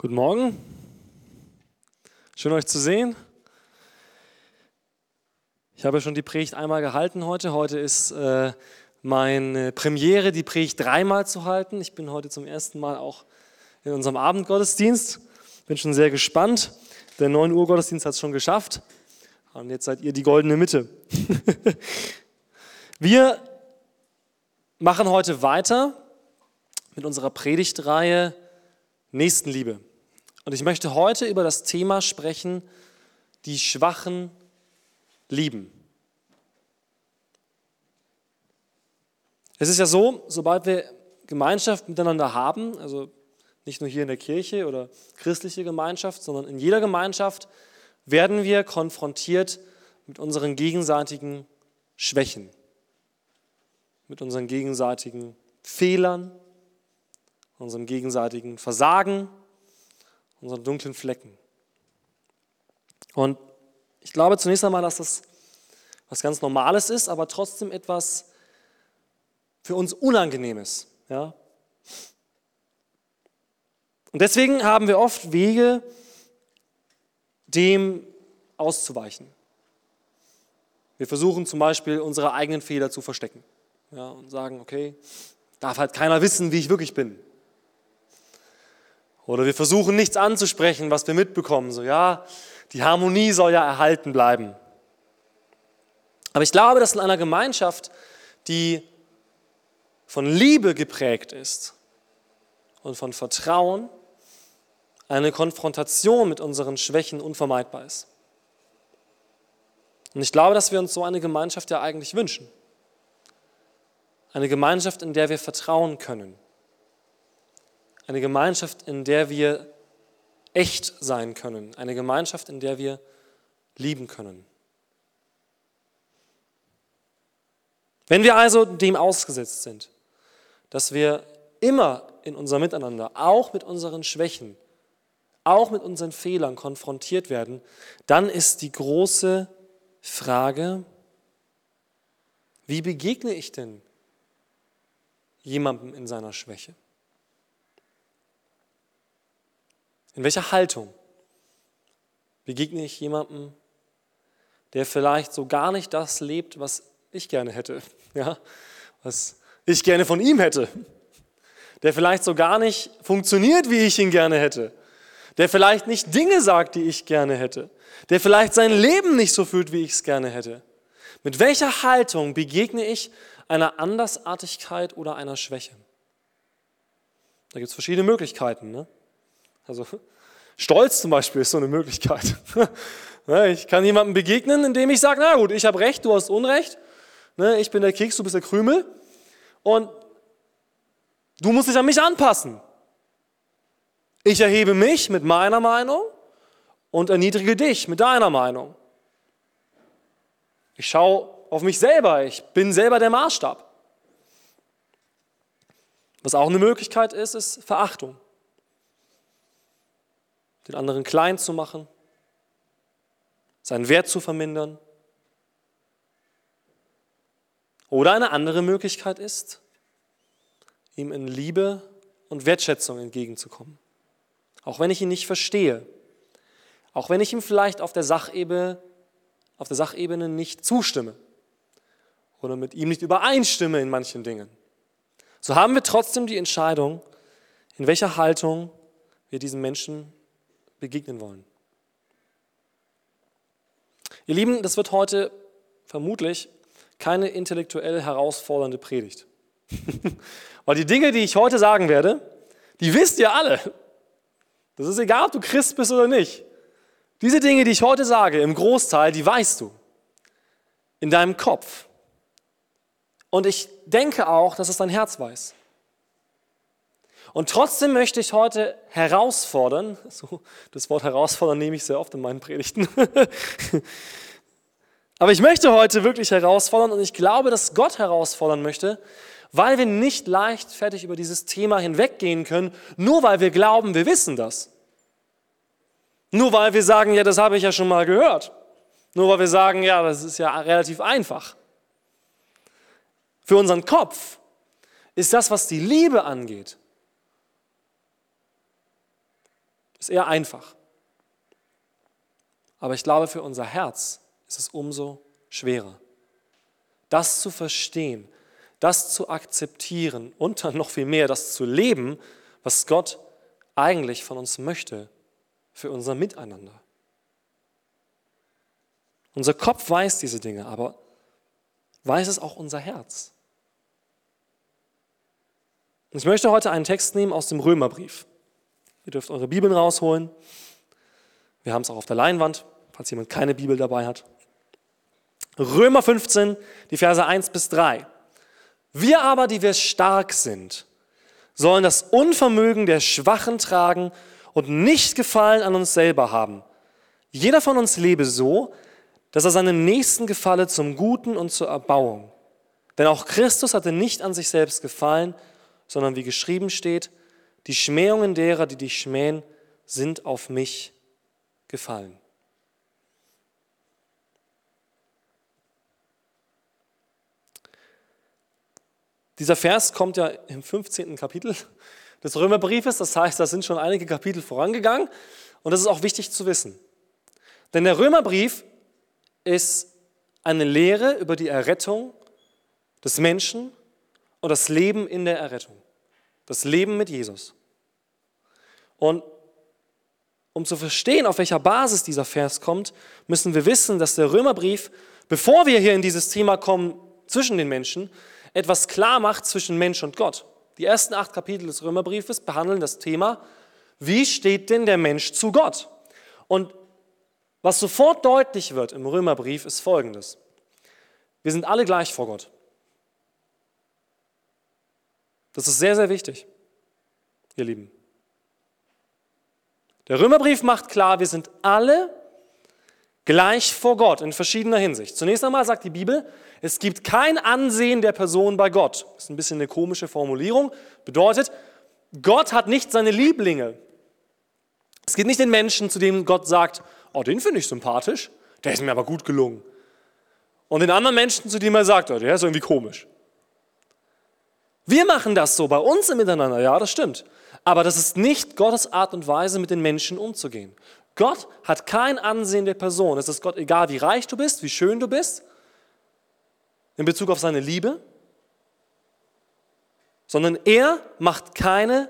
Guten Morgen. Schön euch zu sehen. Ich habe schon die Predigt einmal gehalten heute. Heute ist äh, meine Premiere, die Predigt dreimal zu halten. Ich bin heute zum ersten Mal auch in unserem Abendgottesdienst. Bin schon sehr gespannt. Der 9 Uhr Gottesdienst hat es schon geschafft. Und jetzt seid ihr die goldene Mitte. Wir machen heute weiter mit unserer Predigtreihe Nächstenliebe. Und ich möchte heute über das Thema sprechen, die Schwachen lieben. Es ist ja so, sobald wir Gemeinschaft miteinander haben, also nicht nur hier in der Kirche oder christliche Gemeinschaft, sondern in jeder Gemeinschaft werden wir konfrontiert mit unseren gegenseitigen Schwächen, mit unseren gegenseitigen Fehlern, unserem gegenseitigen Versagen, unseren dunklen Flecken. Und ich glaube zunächst einmal, dass das was ganz Normales ist, aber trotzdem etwas für uns Unangenehmes. Ja? Und deswegen haben wir oft Wege, dem auszuweichen. Wir versuchen zum Beispiel, unsere eigenen Fehler zu verstecken ja, und sagen, okay, darf halt keiner wissen, wie ich wirklich bin. Oder wir versuchen nichts anzusprechen, was wir mitbekommen. So, ja, die Harmonie soll ja erhalten bleiben. Aber ich glaube, dass in einer Gemeinschaft, die von Liebe geprägt ist und von Vertrauen, eine Konfrontation mit unseren Schwächen unvermeidbar ist. Und ich glaube, dass wir uns so eine Gemeinschaft ja eigentlich wünschen. Eine Gemeinschaft, in der wir vertrauen können, eine Gemeinschaft, in der wir echt sein können. Eine Gemeinschaft, in der wir lieben können. Wenn wir also dem ausgesetzt sind, dass wir immer in unserem Miteinander, auch mit unseren Schwächen, auch mit unseren Fehlern konfrontiert werden, dann ist die große Frage, wie begegne ich denn jemandem in seiner Schwäche? In welcher Haltung begegne ich jemandem, der vielleicht so gar nicht das lebt, was ich gerne hätte, ja? was ich gerne von ihm hätte, der vielleicht so gar nicht funktioniert, wie ich ihn gerne hätte, der vielleicht nicht Dinge sagt, die ich gerne hätte, der vielleicht sein Leben nicht so fühlt, wie ich es gerne hätte. Mit welcher Haltung begegne ich einer Andersartigkeit oder einer Schwäche? Da gibt es verschiedene Möglichkeiten. Ne? Also Stolz zum Beispiel ist so eine Möglichkeit. Ich kann jemandem begegnen, indem ich sage, na gut, ich habe Recht, du hast Unrecht. Ne, ich bin der Keks, du bist der Krümel. Und du musst dich an mich anpassen. Ich erhebe mich mit meiner Meinung und erniedrige dich mit deiner Meinung. Ich schaue auf mich selber, ich bin selber der Maßstab. Was auch eine Möglichkeit ist, ist Verachtung den anderen klein zu machen, seinen Wert zu vermindern. Oder eine andere Möglichkeit ist, ihm in Liebe und Wertschätzung entgegenzukommen. Auch wenn ich ihn nicht verstehe. Auch wenn ich ihm vielleicht auf der Sachebene, auf der Sachebene nicht zustimme. Oder mit ihm nicht übereinstimme in manchen Dingen. So haben wir trotzdem die Entscheidung, in welcher Haltung wir diesen Menschen begegnen wollen. Ihr Lieben, das wird heute vermutlich keine intellektuell herausfordernde Predigt. Weil die Dinge, die ich heute sagen werde, die wisst ihr alle. Das ist egal, ob du Christ bist oder nicht. Diese Dinge, die ich heute sage, im Großteil, die weißt du. In deinem Kopf. Und ich denke auch, dass es dein Herz weiß. Und trotzdem möchte ich heute herausfordern, so, das Wort herausfordern nehme ich sehr oft in meinen Predigten, aber ich möchte heute wirklich herausfordern und ich glaube, dass Gott herausfordern möchte, weil wir nicht leichtfertig über dieses Thema hinweggehen können, nur weil wir glauben, wir wissen das. Nur weil wir sagen, ja, das habe ich ja schon mal gehört. Nur weil wir sagen, ja, das ist ja relativ einfach. Für unseren Kopf ist das, was die Liebe angeht, Ist eher einfach. Aber ich glaube, für unser Herz ist es umso schwerer. Das zu verstehen, das zu akzeptieren und dann noch viel mehr das zu leben, was Gott eigentlich von uns möchte für unser Miteinander. Unser Kopf weiß diese Dinge, aber weiß es auch unser Herz? Ich möchte heute einen Text nehmen aus dem Römerbrief. Ihr dürft eure Bibeln rausholen. Wir haben es auch auf der Leinwand, falls jemand keine Bibel dabei hat. Römer 15, die Verse 1 bis 3. Wir aber, die wir stark sind, sollen das Unvermögen der Schwachen tragen und nicht Gefallen an uns selber haben. Jeder von uns lebe so, dass er seinem Nächsten gefalle zum Guten und zur Erbauung. Denn auch Christus hatte nicht an sich selbst gefallen, sondern wie geschrieben steht, die Schmähungen derer, die dich schmähen, sind auf mich gefallen. Dieser Vers kommt ja im 15. Kapitel des Römerbriefes, das heißt, da sind schon einige Kapitel vorangegangen und das ist auch wichtig zu wissen. Denn der Römerbrief ist eine Lehre über die Errettung des Menschen und das Leben in der Errettung. Das Leben mit Jesus. Und um zu verstehen, auf welcher Basis dieser Vers kommt, müssen wir wissen, dass der Römerbrief, bevor wir hier in dieses Thema kommen zwischen den Menschen, etwas klar macht zwischen Mensch und Gott. Die ersten acht Kapitel des Römerbriefes behandeln das Thema, wie steht denn der Mensch zu Gott? Und was sofort deutlich wird im Römerbrief ist folgendes. Wir sind alle gleich vor Gott. Das ist sehr, sehr wichtig, ihr Lieben. Der Römerbrief macht klar, wir sind alle gleich vor Gott in verschiedener Hinsicht. Zunächst einmal sagt die Bibel, es gibt kein Ansehen der Person bei Gott. Das ist ein bisschen eine komische Formulierung. Bedeutet, Gott hat nicht seine Lieblinge. Es gibt nicht den Menschen, zu dem Gott sagt, oh, den finde ich sympathisch, der ist mir aber gut gelungen. Und den anderen Menschen, zu dem er sagt, oh, der ist irgendwie komisch. Wir machen das so bei uns im Miteinander, ja, das stimmt. Aber das ist nicht Gottes Art und Weise, mit den Menschen umzugehen. Gott hat kein Ansehen der Person. Es ist Gott egal, wie reich du bist, wie schön du bist, in Bezug auf seine Liebe, sondern er macht keine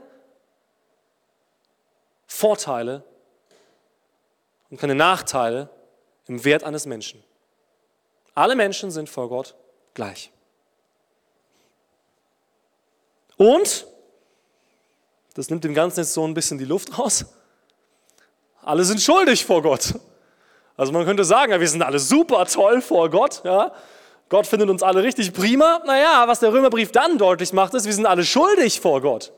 Vorteile und keine Nachteile im Wert eines Menschen. Alle Menschen sind vor Gott gleich. Und, das nimmt dem Ganzen jetzt so ein bisschen die Luft raus, alle sind schuldig vor Gott. Also man könnte sagen, wir sind alle super toll vor Gott. Ja? Gott findet uns alle richtig prima. Naja, was der Römerbrief dann deutlich macht, ist, wir sind alle schuldig vor Gott.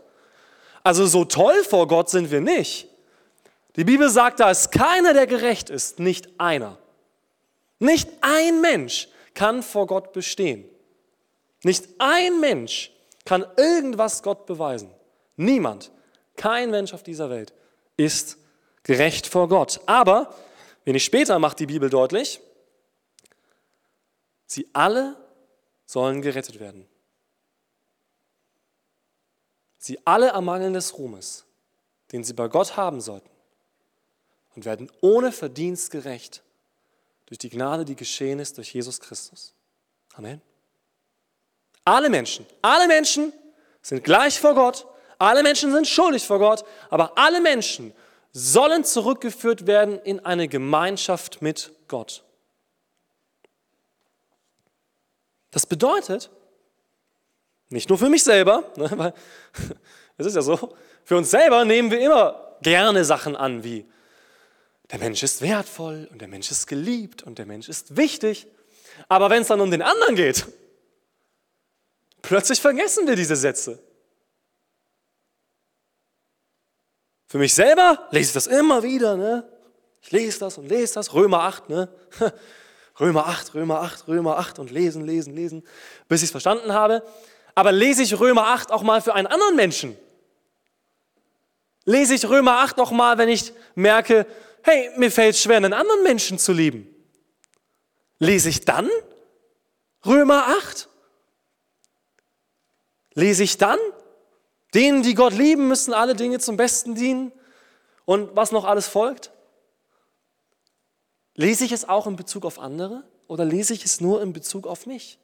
Also so toll vor Gott sind wir nicht. Die Bibel sagt, da ist keiner, der gerecht ist, nicht einer. Nicht ein Mensch kann vor Gott bestehen. Nicht ein Mensch kann irgendwas Gott beweisen. Niemand, kein Mensch auf dieser Welt ist gerecht vor Gott. Aber, wenig später macht die Bibel deutlich, sie alle sollen gerettet werden. Sie alle ermangeln des Ruhmes, den sie bei Gott haben sollten und werden ohne Verdienst gerecht durch die Gnade, die geschehen ist durch Jesus Christus. Amen. Alle Menschen, alle Menschen sind gleich vor Gott, alle Menschen sind schuldig vor Gott, aber alle Menschen sollen zurückgeführt werden in eine Gemeinschaft mit Gott. Das bedeutet, nicht nur für mich selber, ne, weil es ist ja so, für uns selber nehmen wir immer gerne Sachen an, wie der Mensch ist wertvoll und der Mensch ist geliebt und der Mensch ist wichtig. Aber wenn es dann um den anderen geht, plötzlich vergessen wir diese Sätze. Für mich selber lese ich das immer wieder. Ne? Ich lese das und lese das. Römer 8, ne? Römer 8, Römer 8, Römer 8 und lesen, lesen, lesen, bis ich es verstanden habe. Aber lese ich Römer 8 auch mal für einen anderen Menschen? Lese ich Römer 8 auch mal, wenn ich merke, hey, mir fällt es schwer, einen anderen Menschen zu lieben. Lese ich dann Römer 8? Lese ich dann, denen, die Gott lieben, müssen alle Dinge zum Besten dienen? Und was noch alles folgt? Lese ich es auch in Bezug auf andere oder lese ich es nur in Bezug auf mich?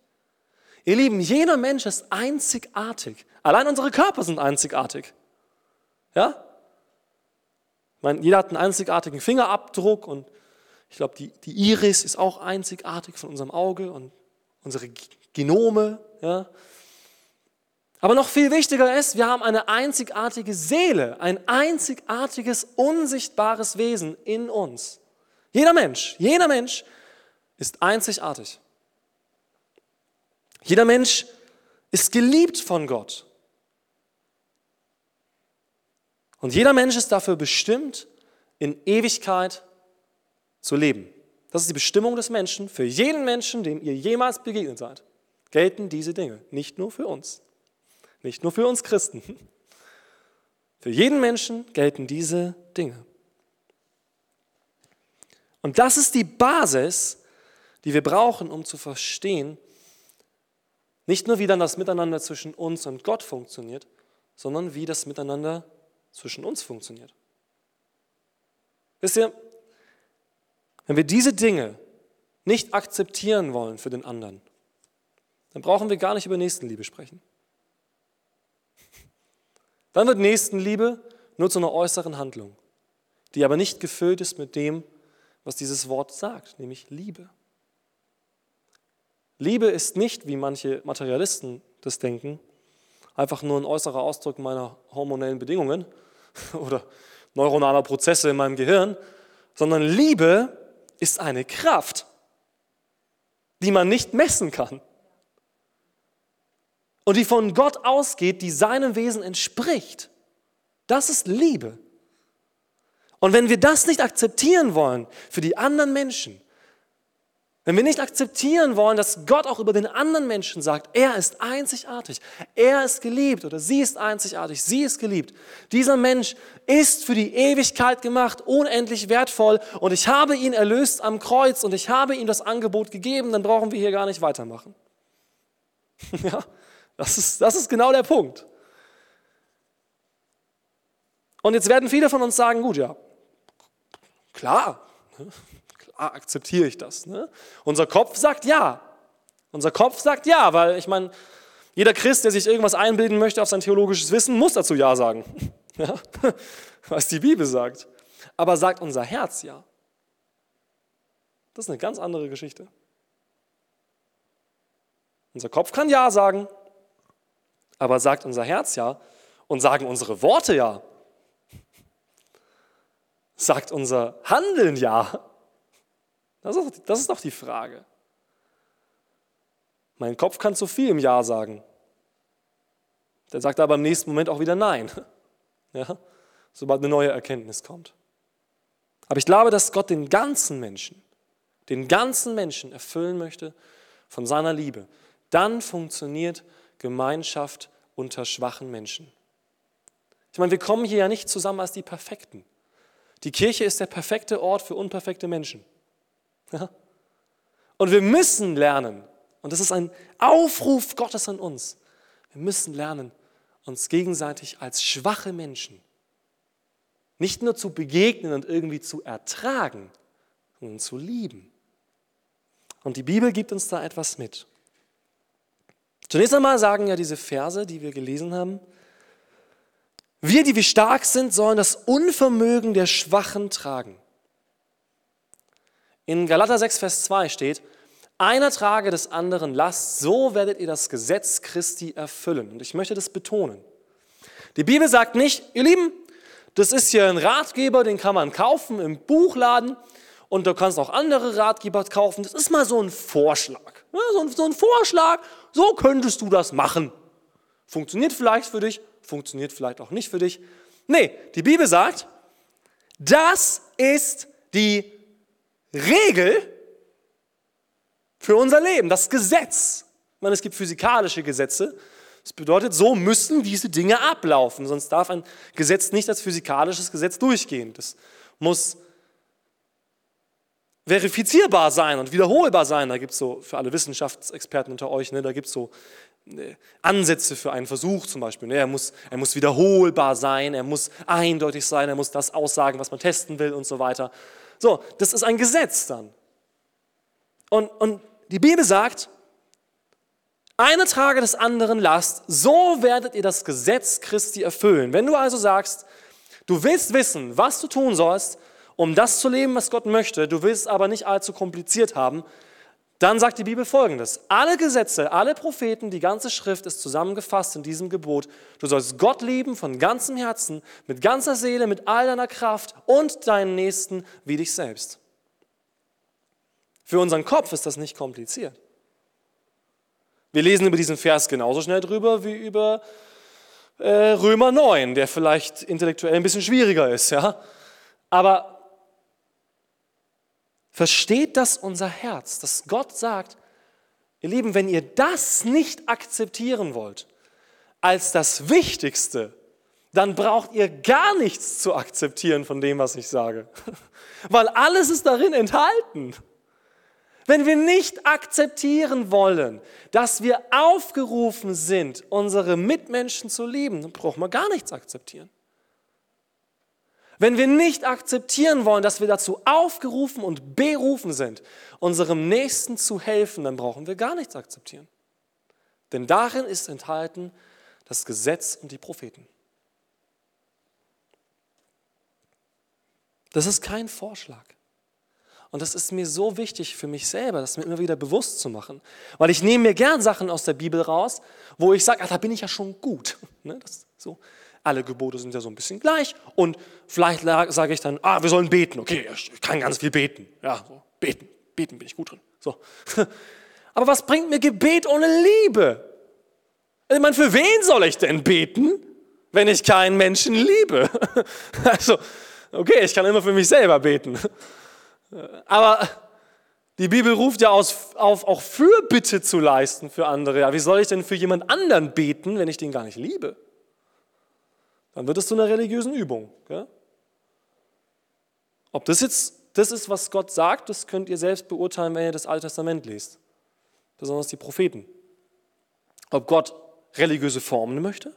Ihr Lieben, jeder Mensch ist einzigartig. Allein unsere Körper sind einzigartig. Ja? Meine, jeder hat einen einzigartigen Fingerabdruck und ich glaube, die, die Iris ist auch einzigartig von unserem Auge und unsere Genome. Ja? Aber noch viel wichtiger ist, wir haben eine einzigartige Seele, ein einzigartiges, unsichtbares Wesen in uns. Jeder Mensch, jeder Mensch ist einzigartig. Jeder Mensch ist geliebt von Gott. Und jeder Mensch ist dafür bestimmt, in Ewigkeit zu leben. Das ist die Bestimmung des Menschen. Für jeden Menschen, dem ihr jemals begegnet seid, gelten diese Dinge. Nicht nur für uns. Nicht nur für uns Christen. Für jeden Menschen gelten diese Dinge. Und das ist die Basis, die wir brauchen, um zu verstehen, nicht nur wie dann das Miteinander zwischen uns und Gott funktioniert, sondern wie das Miteinander zwischen uns funktioniert. Wisst ihr, wenn wir diese Dinge nicht akzeptieren wollen für den anderen, dann brauchen wir gar nicht über Nächstenliebe sprechen. Dann wird Nächstenliebe nur zu einer äußeren Handlung, die aber nicht gefüllt ist mit dem, was dieses Wort sagt, nämlich Liebe. Liebe ist nicht, wie manche Materialisten das denken, einfach nur ein äußerer Ausdruck meiner hormonellen Bedingungen oder neuronaler Prozesse in meinem Gehirn, sondern Liebe ist eine Kraft, die man nicht messen kann und die von Gott ausgeht, die seinem Wesen entspricht. Das ist Liebe. Und wenn wir das nicht akzeptieren wollen für die anderen Menschen, wenn wir nicht akzeptieren wollen, dass Gott auch über den anderen Menschen sagt, er ist einzigartig, er ist geliebt oder sie ist einzigartig, sie ist geliebt. Dieser Mensch ist für die Ewigkeit gemacht, unendlich wertvoll und ich habe ihn erlöst am Kreuz und ich habe ihm das Angebot gegeben, dann brauchen wir hier gar nicht weitermachen. Ja, das ist, das ist genau der Punkt. Und jetzt werden viele von uns sagen, gut, ja, klar, ah, akzeptiere ich das. Ne? Unser Kopf sagt ja. Unser Kopf sagt ja, weil ich meine, jeder Christ, der sich irgendwas einbilden möchte auf sein theologisches Wissen, muss dazu ja sagen. Ja? Was die Bibel sagt. Aber sagt unser Herz ja. Das ist eine ganz andere Geschichte. Unser Kopf kann ja sagen, aber sagt unser Herz ja und sagen unsere Worte ja. Sagt unser Handeln ja. Das ist, das ist doch die Frage. Mein Kopf kann zu viel im Ja sagen. Der sagt aber im nächsten Moment auch wieder Nein. Ja? Sobald eine neue Erkenntnis kommt. Aber ich glaube, dass Gott den ganzen Menschen, den ganzen Menschen erfüllen möchte von seiner Liebe. Dann funktioniert Gemeinschaft unter schwachen Menschen. Ich meine, wir kommen hier ja nicht zusammen als die Perfekten. Die Kirche ist der perfekte Ort für unperfekte Menschen. Ja? Und wir müssen lernen, und das ist ein Aufruf Gottes an uns, wir müssen lernen, uns gegenseitig als schwache Menschen nicht nur zu begegnen und irgendwie zu ertragen, sondern zu lieben. Und die Bibel gibt uns da etwas mit. Zunächst einmal sagen ja diese Verse, die wir gelesen haben, wir, die wir stark sind, sollen das Unvermögen der Schwachen tragen. In Galater 6, Vers 2 steht, einer trage des anderen Last, so werdet ihr das Gesetz Christi erfüllen. Und ich möchte das betonen. Die Bibel sagt nicht, ihr Lieben, das ist hier ein Ratgeber, den kann man kaufen im Buchladen und du kannst auch andere Ratgeber kaufen. Das ist mal so ein Vorschlag. So ein Vorschlag, so könntest du das machen. Funktioniert vielleicht für dich, funktioniert vielleicht auch nicht für dich. Nee, die Bibel sagt, das ist die Regel für unser Leben, das Gesetz. Ich meine, es gibt physikalische Gesetze. Das bedeutet, so müssen diese Dinge ablaufen, sonst darf ein Gesetz nicht als physikalisches Gesetz durchgehen. Das muss verifizierbar sein und wiederholbar sein. Da gibt es so, für alle Wissenschaftsexperten unter euch, ne, da gibt es so äh, Ansätze für einen Versuch zum Beispiel. Ne? Er, muss, er muss wiederholbar sein, er muss eindeutig sein, er muss das aussagen, was man testen will und so weiter. So, das ist ein Gesetz dann. Und, und die Bibel sagt, eine trage des anderen Last, so werdet ihr das Gesetz Christi erfüllen. Wenn du also sagst, du willst wissen, was du tun sollst, um das zu leben, was Gott möchte, du willst es aber nicht allzu kompliziert haben, dann sagt die Bibel folgendes. Alle Gesetze, alle Propheten, die ganze Schrift ist zusammengefasst in diesem Gebot. Du sollst Gott lieben von ganzem Herzen, mit ganzer Seele, mit all deiner Kraft und deinen Nächsten wie dich selbst. Für unseren Kopf ist das nicht kompliziert. Wir lesen über diesen Vers genauso schnell drüber wie über äh, Römer 9, der vielleicht intellektuell ein bisschen schwieriger ist. Ja? Aber versteht das unser Herz, dass Gott sagt, ihr Lieben, wenn ihr das nicht akzeptieren wollt als das Wichtigste, dann braucht ihr gar nichts zu akzeptieren von dem, was ich sage. Weil alles ist darin enthalten. Wenn wir nicht akzeptieren wollen, dass wir aufgerufen sind, unsere Mitmenschen zu lieben, dann brauchen wir gar nichts akzeptieren. Wenn wir nicht akzeptieren wollen, dass wir dazu aufgerufen und berufen sind, unserem Nächsten zu helfen, dann brauchen wir gar nichts akzeptieren. Denn darin ist enthalten das Gesetz und die Propheten. Das ist kein Vorschlag. Und das ist mir so wichtig für mich selber, das mir immer wieder bewusst zu machen. Weil ich nehme mir gern Sachen aus der Bibel raus, wo ich sage, ah, da bin ich ja schon gut. Ne, das, so. Alle Gebote sind ja so ein bisschen gleich. Und vielleicht sage ich dann, ah, wir sollen beten. Okay, ich kann ganz viel beten. Ja, so, beten, beten bin ich gut drin. So. Aber was bringt mir Gebet ohne Liebe? Ich meine, für wen soll ich denn beten, wenn ich keinen Menschen liebe? Also, okay, ich kann immer für mich selber beten. Aber die Bibel ruft ja auf, auf, auch Fürbitte zu leisten für andere. Ja, wie soll ich denn für jemand anderen beten, wenn ich den gar nicht liebe? Dann wird es zu einer religiösen Übung. Gell? Ob das jetzt das ist, was Gott sagt, das könnt ihr selbst beurteilen, wenn ihr das Alte Testament lest. Besonders die Propheten. Ob Gott religiöse Formen möchte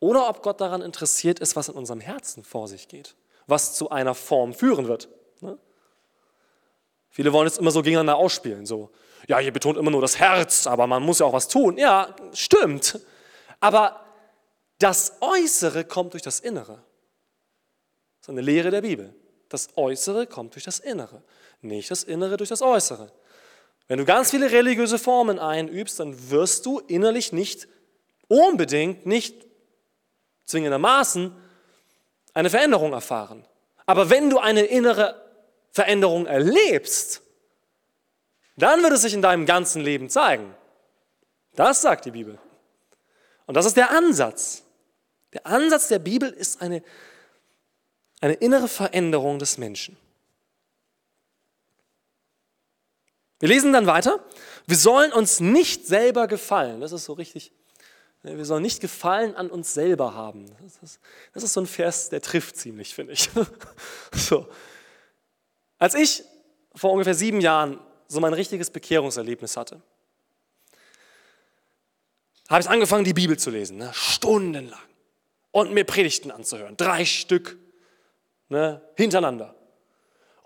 oder ob Gott daran interessiert ist, was in unserem Herzen vor sich geht, was zu einer Form führen wird. Ne? Viele wollen es immer so gegeneinander ausspielen. So, ja, ihr betont immer nur das Herz, aber man muss ja auch was tun. Ja, stimmt. Aber das Äußere kommt durch das Innere. Das ist eine Lehre der Bibel. Das Äußere kommt durch das Innere, nicht das Innere durch das Äußere. Wenn du ganz viele religiöse Formen einübst, dann wirst du innerlich nicht unbedingt, nicht zwingendermaßen eine Veränderung erfahren. Aber wenn du eine innere Veränderung erlebst, dann wird es sich in deinem ganzen Leben zeigen. Das sagt die Bibel. Und das ist der Ansatz. Der Ansatz der Bibel ist eine, eine innere Veränderung des Menschen. Wir lesen dann weiter. Wir sollen uns nicht selber gefallen. Das ist so richtig. Wir sollen nicht Gefallen an uns selber haben. Das ist, das ist so ein Vers, der trifft ziemlich, finde ich. So. Als ich vor ungefähr sieben Jahren so mein richtiges Bekehrungserlebnis hatte, habe ich angefangen, die Bibel zu lesen, ne? stundenlang. Und mir Predigten anzuhören, drei Stück ne? hintereinander.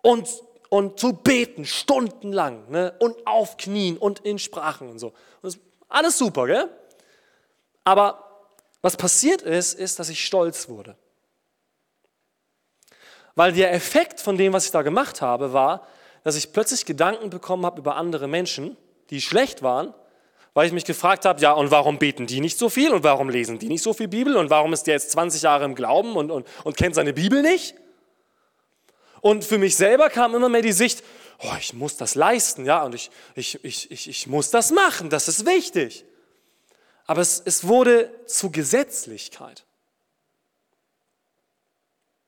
Und, und zu beten, stundenlang. Ne? Und auf Knien und in Sprachen und so. Und alles super, gell? Aber was passiert ist, ist, dass ich stolz wurde. Weil der Effekt von dem, was ich da gemacht habe, war, dass ich plötzlich Gedanken bekommen habe über andere Menschen, die schlecht waren, weil ich mich gefragt habe, ja, und warum beten die nicht so viel und warum lesen die nicht so viel Bibel und warum ist der jetzt 20 Jahre im Glauben und, und, und kennt seine Bibel nicht? Und für mich selber kam immer mehr die Sicht, oh, ich muss das leisten, ja, und ich, ich, ich, ich, ich muss das machen, das ist wichtig. Aber es, es wurde zu Gesetzlichkeit.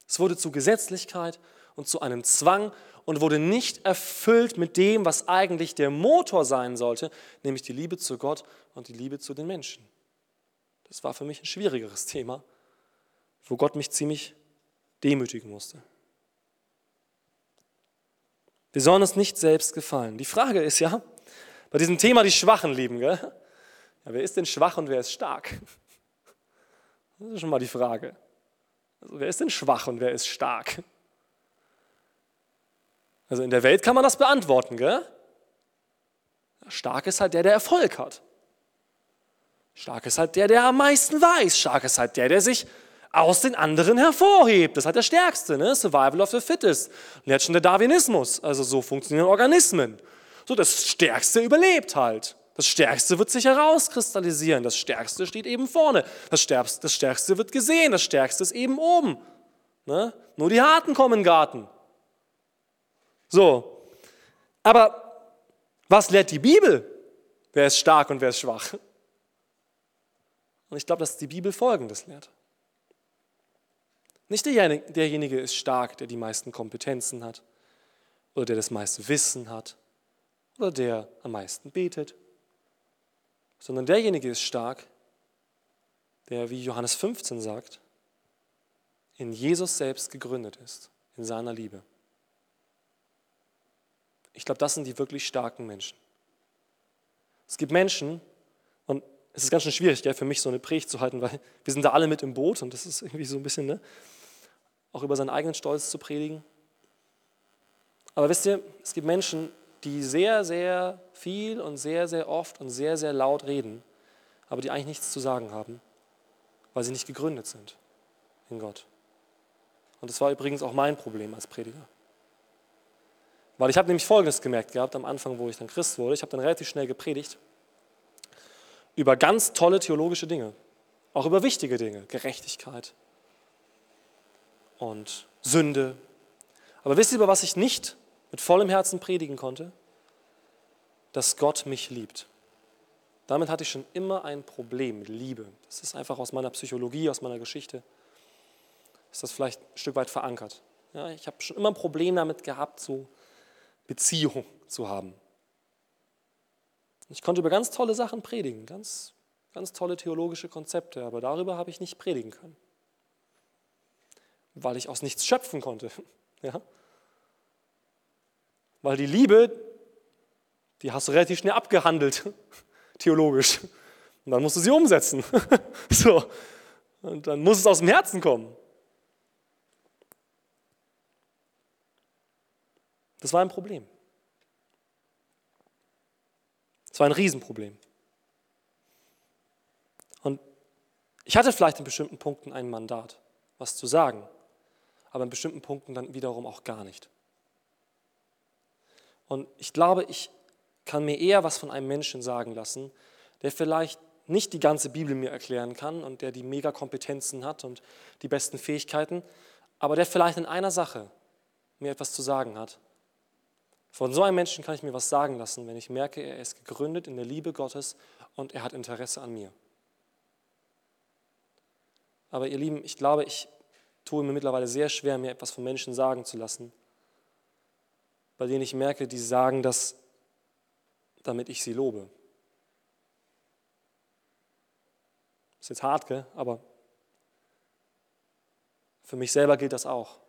Es wurde zu Gesetzlichkeit und zu einem Zwang und wurde nicht erfüllt mit dem, was eigentlich der Motor sein sollte, nämlich die Liebe zu Gott und die Liebe zu den Menschen. Das war für mich ein schwierigeres Thema, wo Gott mich ziemlich demütigen musste. Wir sollen uns nicht selbst gefallen. Die Frage ist ja, bei diesem Thema die Schwachen lieben, gell? Ja, wer ist denn schwach und wer ist stark? Das ist schon mal die Frage. Also, wer ist denn schwach und wer ist stark? Also in der Welt kann man das beantworten, gell? Stark ist halt der, der Erfolg hat. Stark ist halt der, der am meisten weiß. Stark ist halt der, der sich aus den anderen hervorhebt. Das ist halt der Stärkste, ne? Survival of the Fittest. Und jetzt schon der Darwinismus. Also so funktionieren Organismen. So, das Stärkste überlebt halt. Das Stärkste wird sich herauskristallisieren. Das Stärkste steht eben vorne. Das Stärkste, das Stärkste wird gesehen. Das Stärkste ist eben oben. Ne? Nur die Harten kommen in den Garten. So. Aber was lehrt die Bibel? Wer ist stark und wer ist schwach? Und ich glaube, dass die Bibel Folgendes lehrt. Nicht derjenige ist stark, der die meisten Kompetenzen hat oder der das meiste Wissen hat oder der am meisten betet, sondern derjenige ist stark, der, wie Johannes 15 sagt, in Jesus selbst gegründet ist, in seiner Liebe. Ich glaube, das sind die wirklich starken Menschen. Es gibt Menschen, und es ist ganz schön schwierig, gell, für mich so eine Predigt zu halten, weil wir sind da alle mit im Boot und das ist irgendwie so ein bisschen, ne, auch über seinen eigenen Stolz zu predigen. Aber wisst ihr, es gibt Menschen, die sehr, sehr viel und sehr, sehr oft und sehr, sehr laut reden, aber die eigentlich nichts zu sagen haben, weil sie nicht gegründet sind in Gott. Und das war übrigens auch mein Problem als Prediger. Weil ich habe nämlich Folgendes gemerkt gehabt am Anfang, wo ich dann Christ wurde. Ich habe dann relativ schnell gepredigt über ganz tolle theologische Dinge, auch über wichtige Dinge, Gerechtigkeit, und Sünde. Aber wisst ihr, über was ich nicht mit vollem Herzen predigen konnte? Dass Gott mich liebt. Damit hatte ich schon immer ein Problem mit Liebe. Das ist einfach aus meiner Psychologie, aus meiner Geschichte. Ist das vielleicht ein Stück weit verankert. Ja, ich habe schon immer ein Problem damit gehabt, so Beziehung zu haben. Ich konnte über ganz tolle Sachen predigen, ganz, ganz tolle theologische Konzepte, aber darüber habe ich nicht predigen können weil ich aus nichts schöpfen konnte. Ja? Weil die Liebe, die hast du relativ schnell abgehandelt, theologisch. Und dann musst du sie umsetzen. so. Und dann muss es aus dem Herzen kommen. Das war ein Problem. Das war ein Riesenproblem. Und ich hatte vielleicht in bestimmten Punkten ein Mandat, was zu sagen aber in bestimmten Punkten dann wiederum auch gar nicht. Und ich glaube, ich kann mir eher was von einem Menschen sagen lassen, der vielleicht nicht die ganze Bibel mir erklären kann und der die Megakompetenzen hat und die besten Fähigkeiten, aber der vielleicht in einer Sache mir etwas zu sagen hat. Von so einem Menschen kann ich mir was sagen lassen, wenn ich merke, er ist gegründet in der Liebe Gottes und er hat Interesse an mir. Aber ihr Lieben, ich glaube, ich tue mir mittlerweile sehr schwer, mir etwas von Menschen sagen zu lassen, bei denen ich merke, die sagen das, damit ich sie lobe. Ist jetzt hart, gell? aber für mich selber gilt das auch.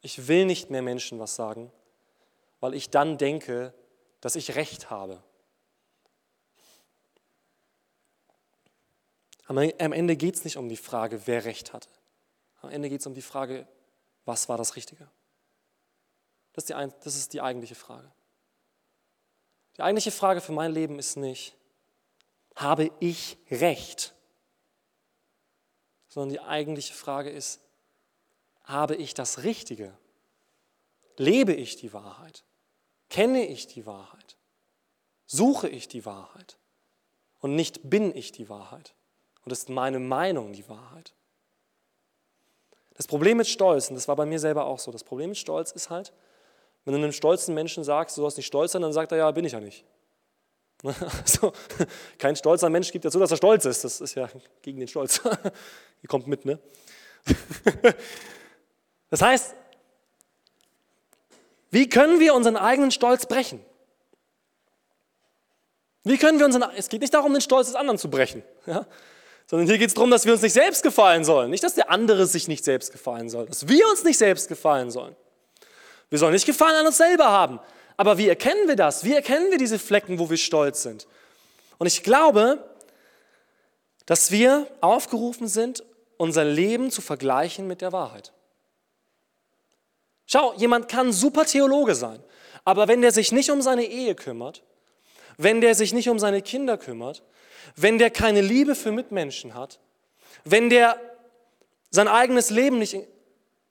Ich will nicht mehr Menschen was sagen, weil ich dann denke, dass ich Recht habe. Am Ende geht es nicht um die Frage, wer Recht hatte. Am Ende geht es um die Frage, was war das Richtige? Das ist, die, das ist die eigentliche Frage. Die eigentliche Frage für mein Leben ist nicht, habe ich Recht? Sondern die eigentliche Frage ist, habe ich das Richtige? Lebe ich die Wahrheit? Kenne ich die Wahrheit? Suche ich die Wahrheit? Und nicht bin ich die Wahrheit? Und ist meine Meinung die Wahrheit? Das Problem mit Stolz, und das war bei mir selber auch so, das Problem mit Stolz ist halt, wenn du einem stolzen Menschen sagst, du sollst nicht stolz sein, dann sagt er, ja, bin ich ja nicht. Also, kein stolzer Mensch gibt ja zu, dass er stolz ist. Das ist ja gegen den Stolz. Ihr kommt mit, ne? Das heißt, wie können wir unseren eigenen Stolz brechen? Wie können wir unseren, es geht nicht darum, den Stolz des anderen zu brechen. Ja? sondern hier geht es darum, dass wir uns nicht selbst gefallen sollen. Nicht, dass der andere sich nicht selbst gefallen soll, dass wir uns nicht selbst gefallen sollen. Wir sollen nicht Gefallen an uns selber haben. Aber wie erkennen wir das? Wie erkennen wir diese Flecken, wo wir stolz sind? Und ich glaube, dass wir aufgerufen sind, unser Leben zu vergleichen mit der Wahrheit. Schau, jemand kann super Theologe sein, aber wenn der sich nicht um seine Ehe kümmert, wenn der sich nicht um seine Kinder kümmert, wenn der keine Liebe für Mitmenschen hat, wenn der sein eigenes Leben nicht in,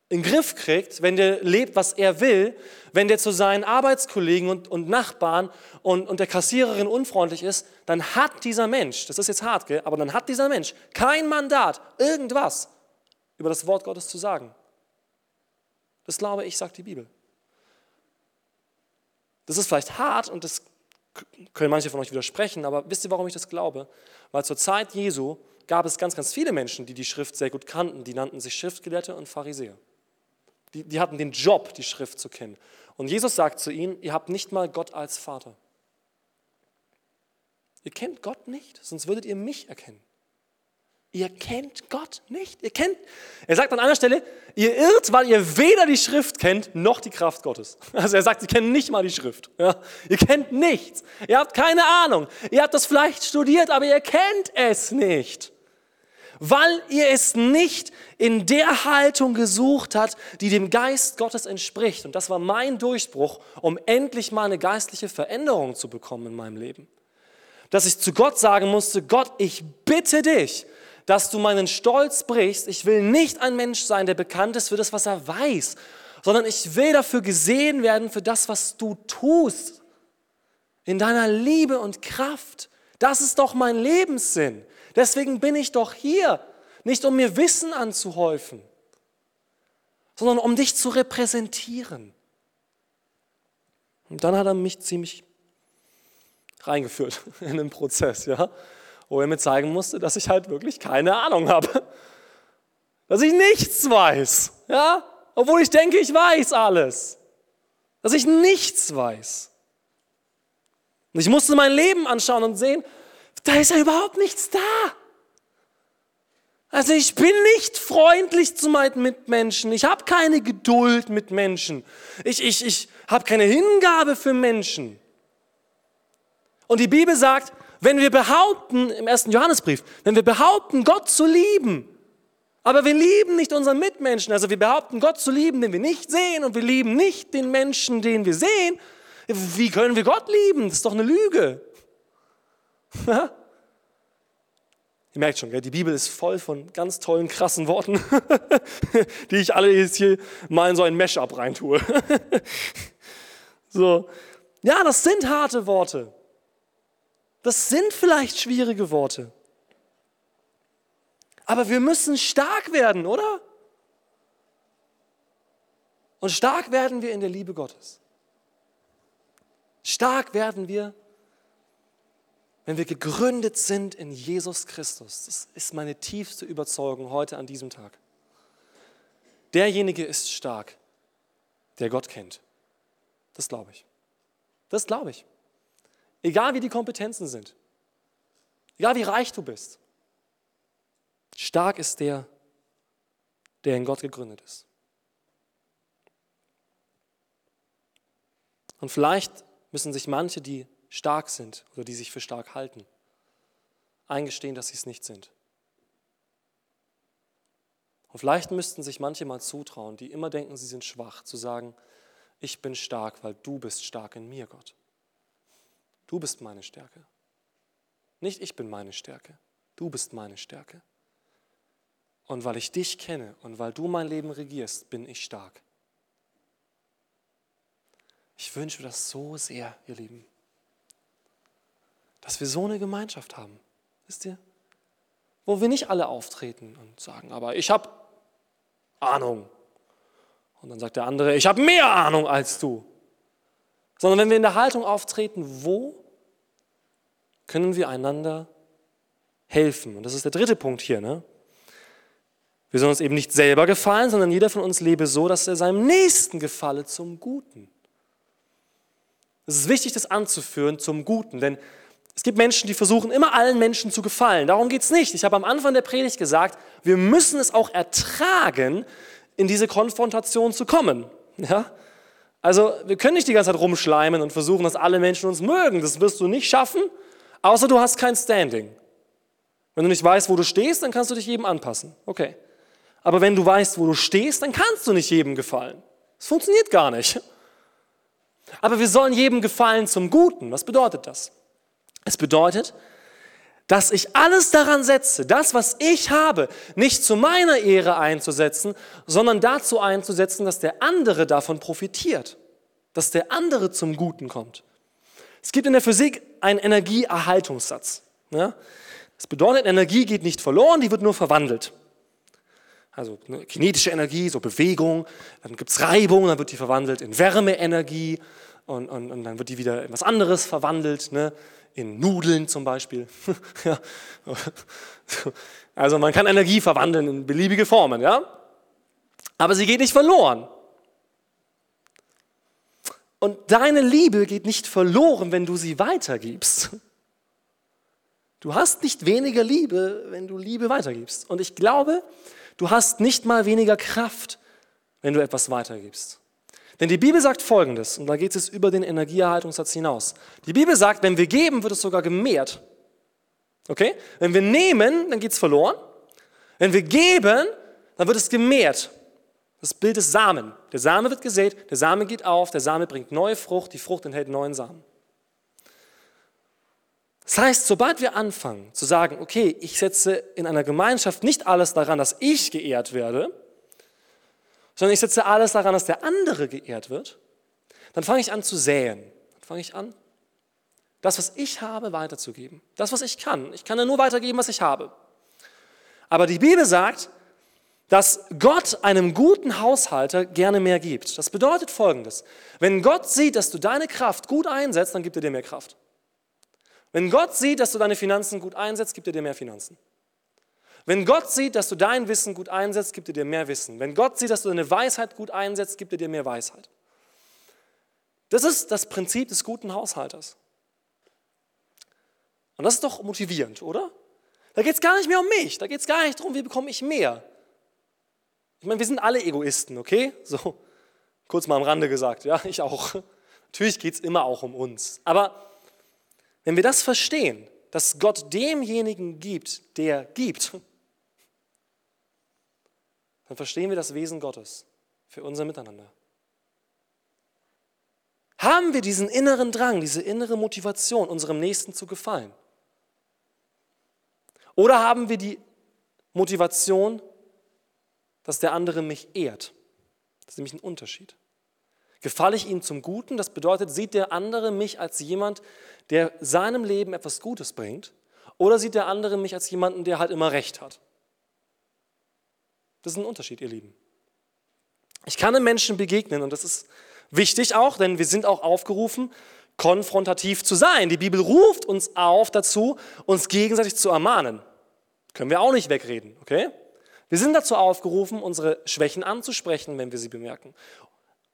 den Griff kriegt, wenn der lebt, was er will, wenn der zu seinen Arbeitskollegen und, und Nachbarn und, und der Kassiererin unfreundlich ist, dann hat dieser Mensch, das ist jetzt hart, gell, aber dann hat dieser Mensch kein Mandat, irgendwas über das Wort Gottes zu sagen. Das glaube ich, sagt die Bibel. Das ist vielleicht hart und das können manche von euch widersprechen, aber wisst ihr, warum ich das glaube? Weil zur Zeit Jesu gab es ganz, ganz viele Menschen, die die Schrift sehr gut kannten. Die nannten sich Schriftgelehrte und Pharisäer. Die, die hatten den Job, die Schrift zu kennen. Und Jesus sagt zu ihnen, ihr habt nicht mal Gott als Vater. Ihr kennt Gott nicht, sonst würdet ihr mich erkennen. Ihr kennt Gott nicht. Ihr kennt, er sagt an einer Stelle, ihr irrt, weil ihr weder die Schrift kennt, noch die Kraft Gottes. Also er sagt, sie kennen nicht mal die Schrift. Ja? Ihr kennt nichts. Ihr habt keine Ahnung. Ihr habt das vielleicht studiert, aber ihr kennt es nicht. Weil ihr es nicht in der Haltung gesucht habt, die dem Geist Gottes entspricht. Und das war mein Durchbruch, um endlich mal eine geistliche Veränderung zu bekommen in meinem Leben. Dass ich zu Gott sagen musste, Gott, ich bitte dich, dass du meinen Stolz brichst. Ich will nicht ein Mensch sein, der bekannt ist für das, was er weiß, sondern ich will dafür gesehen werden, für das, was du tust. In deiner Liebe und Kraft. Das ist doch mein Lebenssinn. Deswegen bin ich doch hier. Nicht um mir Wissen anzuhäufen, sondern um dich zu repräsentieren. Und dann hat er mich ziemlich reingeführt in den Prozess, ja wo er mir zeigen musste, dass ich halt wirklich keine Ahnung habe. Dass ich nichts weiß, ja? Obwohl ich denke, ich weiß alles. Dass ich nichts weiß. Und ich musste mein Leben anschauen und sehen, da ist ja überhaupt nichts da. Also ich bin nicht freundlich zu meinen Mitmenschen. Ich habe keine Geduld mit Menschen. Ich, ich, ich habe keine Hingabe für Menschen. Und die Bibel sagt, wenn wir behaupten, im ersten Johannesbrief, wenn wir behaupten, Gott zu lieben, aber wir lieben nicht unseren Mitmenschen, also wir behaupten, Gott zu lieben, den wir nicht sehen, und wir lieben nicht den Menschen, den wir sehen, wie können wir Gott lieben? Das ist doch eine Lüge. Ihr merkt schon, die Bibel ist voll von ganz tollen, krassen Worten, die ich alle jetzt hier mal in so ein Mesh-up reintue. so, ja, das sind harte Worte. Das sind vielleicht schwierige Worte. Aber wir müssen stark werden, oder? Und stark werden wir in der Liebe Gottes. Stark werden wir, wenn wir gegründet sind in Jesus Christus. Das ist meine tiefste Überzeugung heute an diesem Tag. Derjenige ist stark, der Gott kennt. Das glaube ich. Das glaube ich. Egal wie die Kompetenzen sind. Egal wie reich du bist. Stark ist der, der in Gott gegründet ist. Und vielleicht müssen sich manche, die stark sind oder die sich für stark halten, eingestehen, dass sie es nicht sind. Und vielleicht müssten sich manche mal zutrauen, die immer denken, sie sind schwach, zu sagen, ich bin stark, weil du bist stark in mir, Gott. Du bist meine Stärke. Nicht ich bin meine Stärke. Du bist meine Stärke. Und weil ich dich kenne und weil du mein Leben regierst, bin ich stark. Ich wünsche das so sehr, ihr Lieben, dass wir so eine Gemeinschaft haben. Wisst ihr? Wo wir nicht alle auftreten und sagen, aber ich habe Ahnung. Und dann sagt der andere, ich habe mehr Ahnung als du. Sondern wenn wir in der Haltung auftreten, wo können wir einander helfen? Und das ist der dritte Punkt hier. Ne? Wir sollen uns eben nicht selber gefallen, sondern jeder von uns lebe so, dass er seinem Nächsten gefalle zum Guten. Es ist wichtig, das anzuführen zum Guten, denn es gibt Menschen, die versuchen immer allen Menschen zu gefallen. Darum geht es nicht. Ich habe am Anfang der Predigt gesagt, wir müssen es auch ertragen, in diese Konfrontation zu kommen. Ja? Also wir können nicht die ganze Zeit rumschleimen und versuchen, dass alle Menschen uns mögen. Das wirst du nicht schaffen, außer du hast kein Standing. Wenn du nicht weißt, wo du stehst, dann kannst du dich jedem anpassen. Okay. Aber wenn du weißt, wo du stehst, dann kannst du nicht jedem gefallen. Das funktioniert gar nicht. Aber wir sollen jedem gefallen zum Guten. Was bedeutet das? Es bedeutet, dass ich alles daran setze, das, was ich habe, nicht zu meiner Ehre einzusetzen, sondern dazu einzusetzen, dass der andere davon profitiert, dass der andere zum Guten kommt. Es gibt in der Physik einen Energieerhaltungssatz. Ja? Das bedeutet, Energie geht nicht verloren, die wird nur verwandelt. Also ne, kinetische Energie, so Bewegung, dann gibt es Reibung, dann wird die verwandelt in Wärmeenergie und, und, und dann wird die wieder in was anderes verwandelt. Ne? In Nudeln zum Beispiel. also man kann Energie verwandeln in beliebige Formen, ja? Aber sie geht nicht verloren. Und deine Liebe geht nicht verloren, wenn du sie weitergibst. Du hast nicht weniger Liebe, wenn du Liebe weitergibst. Und ich glaube, du hast nicht mal weniger Kraft, wenn du etwas weitergibst. Denn die Bibel sagt Folgendes, und da geht es über den Energieerhaltungssatz hinaus. Die Bibel sagt, wenn wir geben, wird es sogar gemehrt. Okay? Wenn wir nehmen, dann geht es verloren. Wenn wir geben, dann wird es gemehrt. Das Bild des Samen. Der Same wird gesät, der Same geht auf, der Same bringt neue Frucht, die Frucht enthält neuen Samen. Das heißt, sobald wir anfangen zu sagen, okay, ich setze in einer Gemeinschaft nicht alles daran, dass ich geehrt werde, sondern ich setze alles daran, dass der andere geehrt wird, dann fange ich an zu säen. Dann fange ich an, das, was ich habe, weiterzugeben. Das, was ich kann. Ich kann ja nur weitergeben, was ich habe. Aber die Bibel sagt, dass Gott einem guten Haushalter gerne mehr gibt. Das bedeutet folgendes. Wenn Gott sieht, dass du deine Kraft gut einsetzt, dann gibt er dir mehr Kraft. Wenn Gott sieht, dass du deine Finanzen gut einsetzt, gibt er dir mehr Finanzen. Wenn Gott sieht, dass du dein Wissen gut einsetzt, gibt er dir mehr Wissen. Wenn Gott sieht, dass du deine Weisheit gut einsetzt, gibt er dir mehr Weisheit. Das ist das Prinzip des guten Haushalters. Und das ist doch motivierend, oder? Da geht es gar nicht mehr um mich. Da geht es gar nicht darum, wie bekomme ich mehr. Ich meine, wir sind alle Egoisten, okay? So, kurz mal am Rande gesagt, ja, ich auch. Natürlich geht es immer auch um uns. Aber wenn wir das verstehen, dass Gott demjenigen gibt, der gibt, dann verstehen wir das Wesen Gottes für unser Miteinander. Haben wir diesen inneren Drang, diese innere Motivation, unserem Nächsten zu gefallen? Oder haben wir die Motivation, dass der andere mich ehrt? Das ist nämlich ein Unterschied. Gefalle ich ihm zum Guten, das bedeutet, sieht der andere mich als jemand, der seinem Leben etwas Gutes bringt, oder sieht der andere mich als jemanden, der halt immer recht hat? Das ist ein Unterschied, ihr Lieben. Ich kann einem Menschen begegnen und das ist wichtig auch, denn wir sind auch aufgerufen, konfrontativ zu sein. Die Bibel ruft uns auf dazu, uns gegenseitig zu ermahnen. Können wir auch nicht wegreden, okay? Wir sind dazu aufgerufen, unsere Schwächen anzusprechen, wenn wir sie bemerken,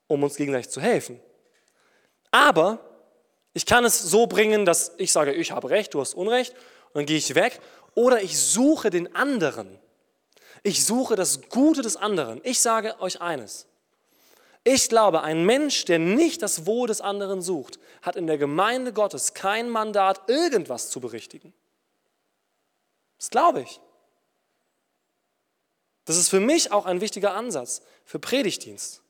um uns gegenseitig zu helfen. Aber ich kann es so bringen, dass ich sage, ich habe Recht, du hast Unrecht, und dann gehe ich weg. Oder ich suche den anderen ich suche das Gute des anderen. Ich sage euch eines. Ich glaube, ein Mensch, der nicht das Wohl des anderen sucht, hat in der Gemeinde Gottes kein Mandat, irgendwas zu berichtigen. Das glaube ich. Das ist für mich auch ein wichtiger Ansatz für Predigtdienst.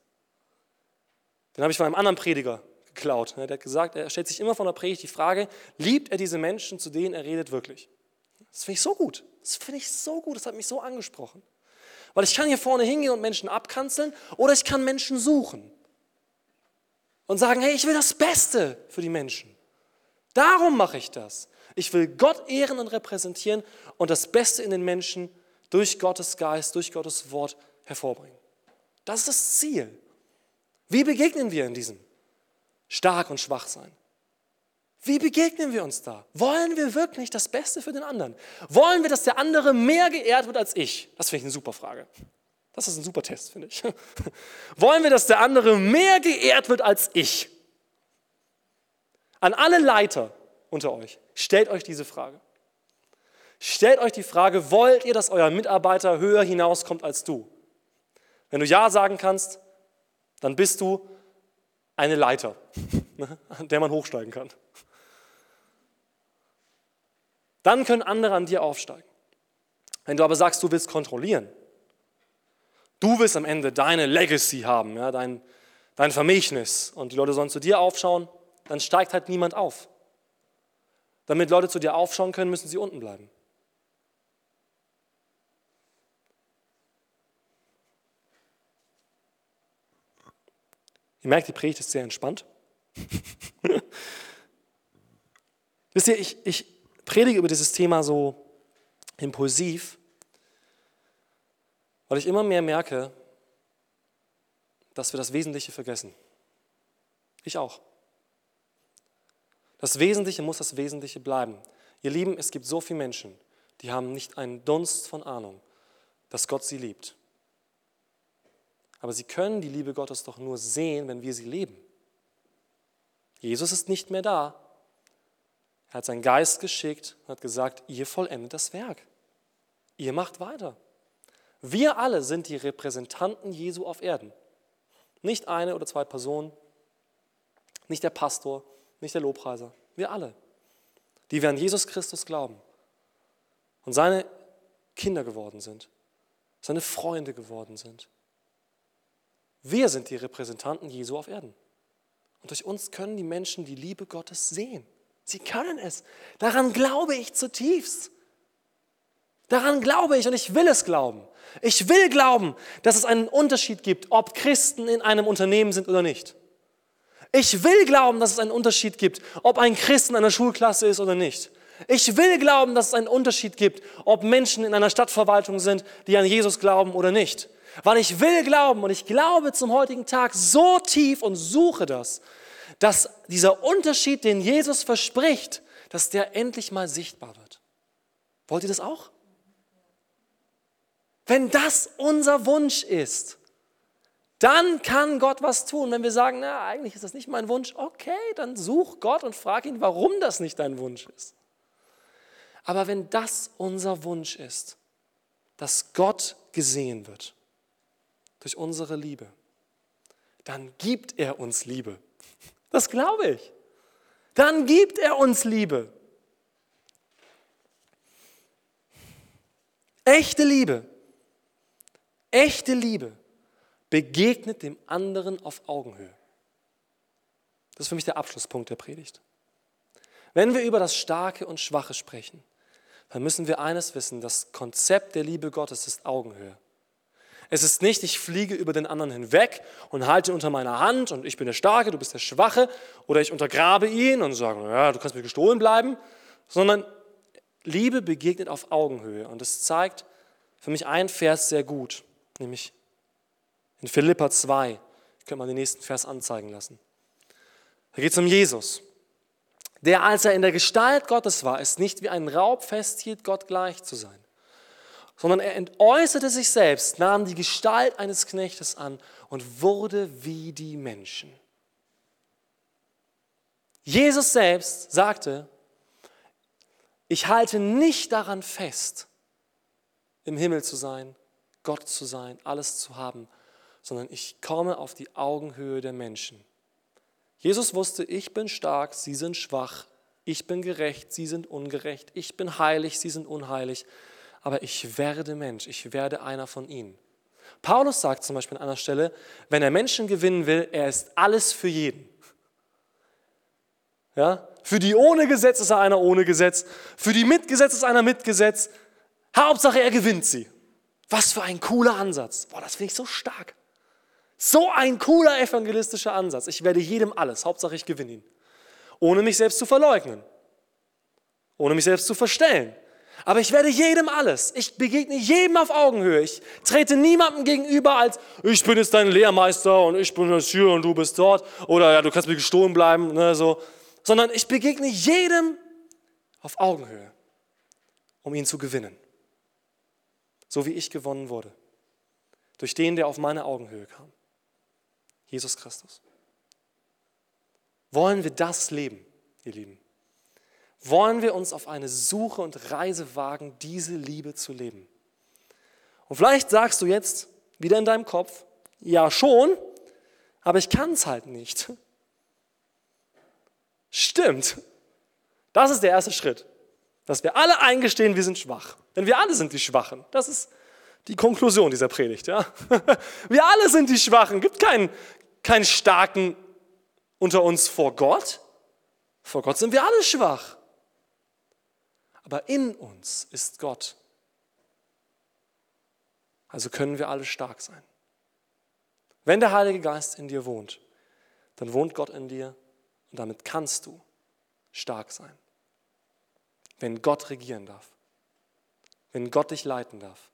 Den habe ich von einem anderen Prediger geklaut. Der hat gesagt, er stellt sich immer von der Predigt die Frage, liebt er diese Menschen, zu denen er redet, wirklich? Das finde ich so gut. Das finde ich so gut, das hat mich so angesprochen. Weil ich kann hier vorne hingehen und Menschen abkanzeln oder ich kann Menschen suchen und sagen, hey, ich will das Beste für die Menschen. Darum mache ich das. Ich will Gott ehren und repräsentieren und das Beste in den Menschen durch Gottes Geist, durch Gottes Wort hervorbringen. Das ist das Ziel. Wie begegnen wir in diesem? Stark und schwach sein. Wie begegnen wir uns da? Wollen wir wirklich das Beste für den anderen? Wollen wir, dass der andere mehr geehrt wird als ich? Das finde ich eine super Frage. Das ist ein super Test, finde ich. Wollen wir, dass der andere mehr geehrt wird als ich? An alle Leiter unter euch, stellt euch diese Frage. Stellt euch die Frage, wollt ihr, dass euer Mitarbeiter höher hinauskommt als du? Wenn du Ja sagen kannst, dann bist du eine Leiter, an der man hochsteigen kann. Dann können andere an dir aufsteigen. Wenn du aber sagst, du willst kontrollieren, du willst am Ende deine Legacy haben, ja, dein, dein Vermächtnis und die Leute sollen zu dir aufschauen, dann steigt halt niemand auf. Damit Leute zu dir aufschauen können, müssen sie unten bleiben. Ihr merkt, die Predigt ist sehr entspannt. Wisst ihr, ich, ich predige über dieses Thema so impulsiv, weil ich immer mehr merke, dass wir das Wesentliche vergessen. Ich auch. Das Wesentliche muss das Wesentliche bleiben. Ihr Lieben, es gibt so viele Menschen, die haben nicht einen Dunst von Ahnung, dass Gott sie liebt. Aber sie können die Liebe Gottes doch nur sehen, wenn wir sie leben. Jesus ist nicht mehr da. Er hat seinen Geist geschickt und hat gesagt, ihr vollendet das Werk. Ihr macht weiter. Wir alle sind die Repräsentanten Jesu auf Erden. Nicht eine oder zwei Personen, nicht der Pastor, nicht der Lobpreiser. Wir alle, die wir an Jesus Christus glauben und seine Kinder geworden sind, seine Freunde geworden sind. Wir sind die Repräsentanten Jesu auf Erden. Und durch uns können die Menschen die Liebe Gottes sehen. Sie können es. Daran glaube ich zutiefst. Daran glaube ich und ich will es glauben. Ich will glauben, dass es einen Unterschied gibt, ob Christen in einem Unternehmen sind oder nicht. Ich will glauben, dass es einen Unterschied gibt, ob ein Christ in einer Schulklasse ist oder nicht. Ich will glauben, dass es einen Unterschied gibt, ob Menschen in einer Stadtverwaltung sind, die an Jesus glauben oder nicht. Weil ich will glauben und ich glaube zum heutigen Tag so tief und suche das, dass dieser Unterschied, den Jesus verspricht, dass der endlich mal sichtbar wird. Wollt ihr das auch? Wenn das unser Wunsch ist, dann kann Gott was tun. Wenn wir sagen, na, eigentlich ist das nicht mein Wunsch, okay, dann such Gott und frag ihn, warum das nicht dein Wunsch ist. Aber wenn das unser Wunsch ist, dass Gott gesehen wird durch unsere Liebe, dann gibt er uns Liebe. Das glaube ich. Dann gibt er uns Liebe. Echte Liebe Echte Liebe begegnet dem anderen auf Augenhöhe. Das ist für mich der Abschlusspunkt der Predigt. Wenn wir über das Starke und Schwache sprechen, dann müssen wir eines wissen, das Konzept der Liebe Gottes ist Augenhöhe. Es ist nicht, ich fliege über den anderen hinweg und halte ihn unter meiner Hand und ich bin der Starke, du bist der Schwache oder ich untergrabe ihn und sage, ja, du kannst mir gestohlen bleiben, sondern Liebe begegnet auf Augenhöhe und es zeigt für mich ein Vers sehr gut nämlich in Philippa 2. Ich könnte mal den nächsten Vers anzeigen lassen. Da geht es um Jesus, der, als er in der Gestalt Gottes war, es nicht wie ein Raub festhielt, Gott gleich zu sein, sondern er entäußerte sich selbst, nahm die Gestalt eines Knechtes an und wurde wie die Menschen. Jesus selbst sagte, ich halte nicht daran fest, im Himmel zu sein, Gott zu sein, alles zu haben, sondern ich komme auf die Augenhöhe der Menschen. Jesus wusste, ich bin stark, sie sind schwach, ich bin gerecht, sie sind ungerecht, ich bin heilig, sie sind unheilig, aber ich werde Mensch, ich werde einer von ihnen. Paulus sagt zum Beispiel an einer Stelle, wenn er Menschen gewinnen will, er ist alles für jeden. Ja? Für die ohne Gesetz ist er einer ohne Gesetz, für die mit Gesetz ist einer mit Gesetz. Hauptsache, er gewinnt sie. Was für ein cooler Ansatz. Boah, das finde ich so stark. So ein cooler evangelistischer Ansatz. Ich werde jedem alles, Hauptsache ich gewinne ihn. Ohne mich selbst zu verleugnen. Ohne mich selbst zu verstellen. Aber ich werde jedem alles. Ich begegne jedem auf Augenhöhe. Ich trete niemandem gegenüber als, ich bin jetzt dein Lehrmeister und ich bin jetzt hier und du bist dort. Oder ja, du kannst mir gestohlen bleiben. Ne, so. Sondern ich begegne jedem auf Augenhöhe, um ihn zu gewinnen so wie ich gewonnen wurde. Durch den, der auf meine Augenhöhe kam. Jesus Christus. Wollen wir das leben, ihr Lieben? Wollen wir uns auf eine Suche und Reise wagen, diese Liebe zu leben? Und vielleicht sagst du jetzt wieder in deinem Kopf, ja schon, aber ich kann es halt nicht. Stimmt. Das ist der erste Schritt. Dass wir alle eingestehen, wir sind schwach. Denn wir alle sind die Schwachen. Das ist die Konklusion dieser Predigt. Ja? Wir alle sind die Schwachen. Es gibt keinen, keinen Starken unter uns vor Gott. Vor Gott sind wir alle schwach. Aber in uns ist Gott. Also können wir alle stark sein. Wenn der Heilige Geist in dir wohnt, dann wohnt Gott in dir und damit kannst du stark sein. Wenn Gott regieren darf, wenn Gott dich leiten darf,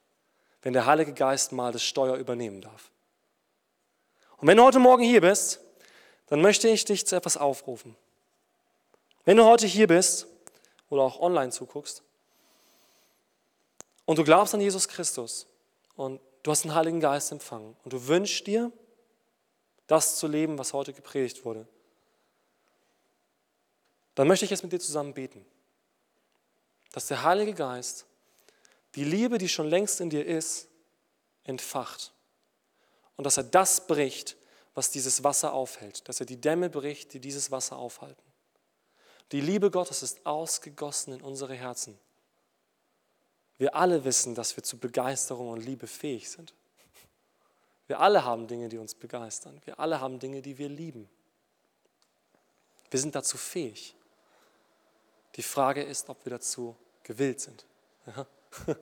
wenn der Heilige Geist mal das Steuer übernehmen darf. Und wenn du heute Morgen hier bist, dann möchte ich dich zu etwas aufrufen. Wenn du heute hier bist oder auch online zuguckst und du glaubst an Jesus Christus und du hast den Heiligen Geist empfangen und du wünschst dir, das zu leben, was heute gepredigt wurde, dann möchte ich jetzt mit dir zusammen beten, dass der Heilige Geist die Liebe, die schon längst in dir ist, entfacht und dass er das bricht, was dieses Wasser aufhält, dass er die Dämme bricht, die dieses Wasser aufhalten. Die Liebe Gottes ist ausgegossen in unsere Herzen. Wir alle wissen, dass wir zu Begeisterung und Liebe fähig sind. Wir alle haben Dinge, die uns begeistern. Wir alle haben Dinge, die wir lieben. Wir sind dazu fähig. Die Frage ist, ob wir dazu gewillt sind.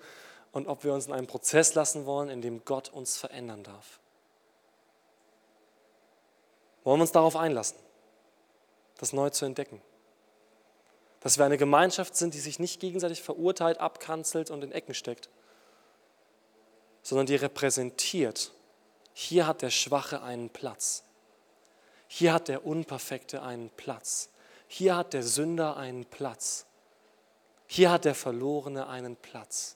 Und ob wir uns in einen Prozess lassen wollen, in dem Gott uns verändern darf. Wollen wir uns darauf einlassen, das neu zu entdecken? Dass wir eine Gemeinschaft sind, die sich nicht gegenseitig verurteilt, abkanzelt und in Ecken steckt, sondern die repräsentiert hier hat der Schwache einen Platz. Hier hat der Unperfekte einen Platz. Hier hat der Sünder einen Platz. Hier hat der Verlorene einen Platz.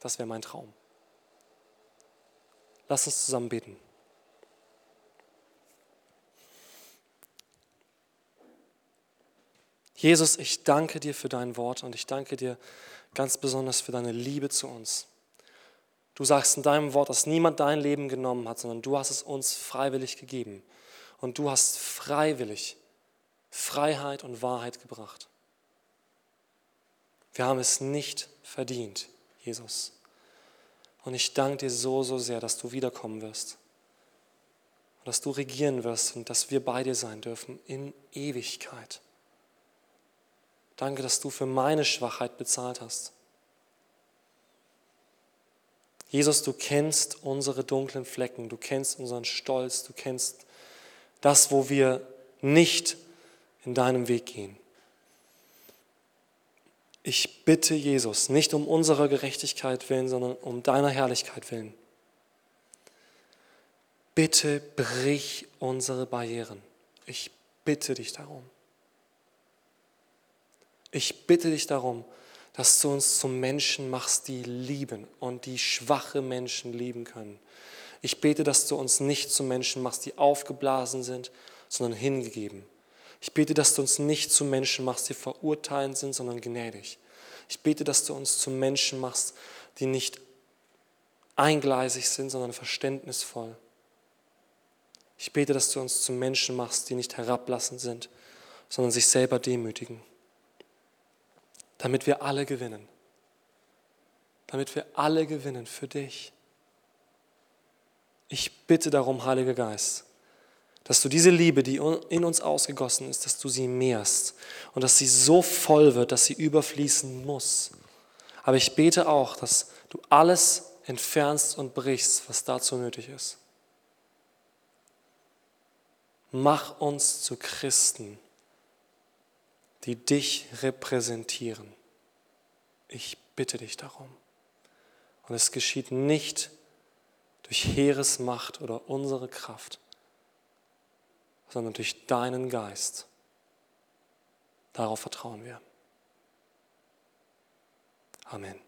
Das wäre mein Traum. Lass uns zusammen beten. Jesus, ich danke dir für dein Wort und ich danke dir ganz besonders für deine Liebe zu uns. Du sagst in deinem Wort, dass niemand dein Leben genommen hat, sondern du hast es uns freiwillig gegeben. Und du hast freiwillig Freiheit und Wahrheit gebracht. Wir haben es nicht verdient, Jesus. Und ich danke dir so, so sehr, dass du wiederkommen wirst. Und dass du regieren wirst und dass wir bei dir sein dürfen in Ewigkeit. Danke, dass du für meine Schwachheit bezahlt hast. Jesus, du kennst unsere dunklen Flecken, du kennst unseren Stolz, du kennst das, wo wir nicht in deinem Weg gehen. Ich bitte Jesus, nicht um unserer Gerechtigkeit willen, sondern um deiner Herrlichkeit willen. Bitte brich unsere Barrieren. Ich bitte dich darum. Ich bitte dich darum, dass du uns zum Menschen machst, die lieben und die schwache Menschen lieben können. Ich bete, dass du uns nicht zu Menschen machst, die aufgeblasen sind, sondern hingegeben. Ich bete, dass du uns nicht zu Menschen machst, die verurteilend sind, sondern gnädig. Ich bete, dass du uns zu Menschen machst, die nicht eingleisig sind, sondern verständnisvoll. Ich bete, dass du uns zu Menschen machst, die nicht herablassend sind, sondern sich selber demütigen damit wir alle gewinnen. Damit wir alle gewinnen für dich. Ich bitte darum, Heiliger Geist, dass du diese Liebe, die in uns ausgegossen ist, dass du sie mehrst und dass sie so voll wird, dass sie überfließen muss. Aber ich bete auch, dass du alles entfernst und brichst, was dazu nötig ist. Mach uns zu Christen, die dich repräsentieren. Ich bitte dich darum. Und es geschieht nicht durch Heeresmacht oder unsere Kraft, sondern durch deinen Geist. Darauf vertrauen wir. Amen.